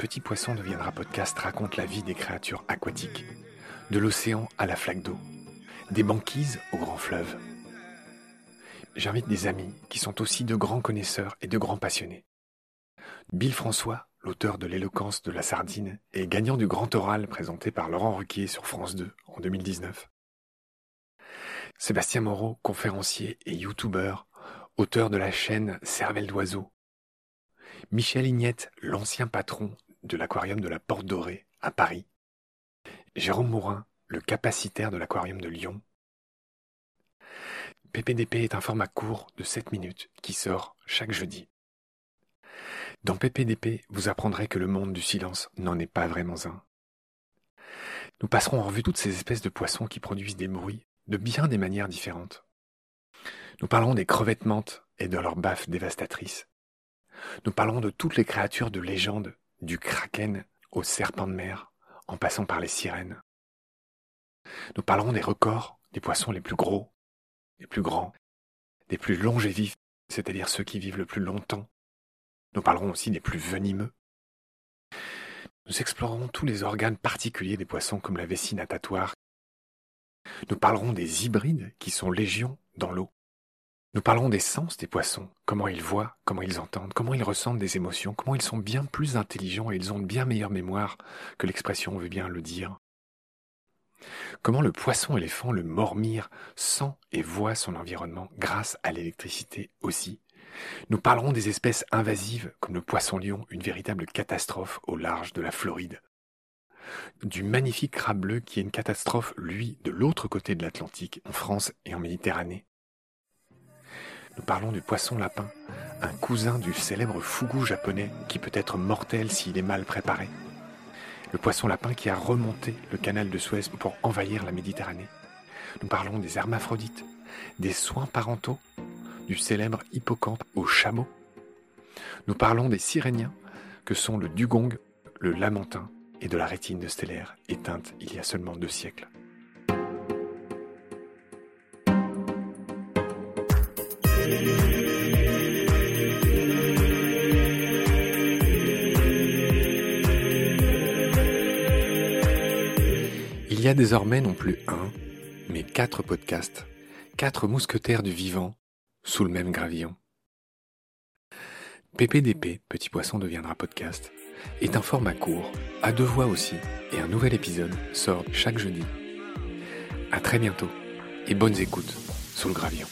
Petit Poisson deviendra podcast raconte la vie des créatures aquatiques, de l'océan à la flaque d'eau, des banquises au grand fleuve. J'invite des amis qui sont aussi de grands connaisseurs et de grands passionnés. Bill François, l'auteur de l'éloquence de la sardine et gagnant du grand oral présenté par Laurent Ruquier sur France 2 en 2019. Sébastien Moreau, conférencier et youtubeur, auteur de la chaîne Cervelle d'oiseau. Michel Ignette, l'ancien patron de l'aquarium de la Porte Dorée à Paris. Jérôme Mourin, le capacitaire de l'aquarium de Lyon. PPDP est un format court de 7 minutes qui sort chaque jeudi. Dans PPDP, vous apprendrez que le monde du silence n'en est pas vraiment un. Nous passerons en revue toutes ces espèces de poissons qui produisent des bruits de bien des manières différentes. Nous parlerons des crevettes et de leurs baffes dévastatrices. Nous parlerons de toutes les créatures de légende, du kraken au serpent de mer, en passant par les sirènes. Nous parlerons des records des poissons les plus gros, les plus grands, des plus longévifs, c'est-à-dire ceux qui vivent le plus longtemps. Nous parlerons aussi des plus venimeux. Nous explorerons tous les organes particuliers des poissons comme la vessie natatoire. Nous parlerons des hybrides qui sont légions dans l'eau. Nous parlerons des sens des poissons, comment ils voient, comment ils entendent, comment ils ressentent des émotions, comment ils sont bien plus intelligents et ils ont une bien meilleure mémoire que l'expression veut bien le dire. Comment le poisson-éléphant, le mormire, sent et voit son environnement grâce à l'électricité aussi? Nous parlerons des espèces invasives comme le poisson-lion, une véritable catastrophe au large de la Floride. Du magnifique crabe bleu qui est une catastrophe, lui, de l'autre côté de l'Atlantique, en France et en Méditerranée. Nous parlons du poisson lapin, un cousin du célèbre fougou japonais qui peut être mortel s'il est mal préparé. Le poisson lapin qui a remonté le canal de Suez pour envahir la Méditerranée. Nous parlons des hermaphrodites, des soins parentaux, du célèbre hippocampe au chameau. Nous parlons des siréniens que sont le dugong, le lamentin et de la rétine de stellaire éteinte il y a seulement deux siècles. Il y a désormais non plus un, mais quatre podcasts, quatre mousquetaires du vivant, sous le même gravillon. PPDP, Petit Poisson deviendra podcast, est un format court, à deux voix aussi, et un nouvel épisode sort chaque jeudi. À très bientôt, et bonnes écoutes sous le gravillon.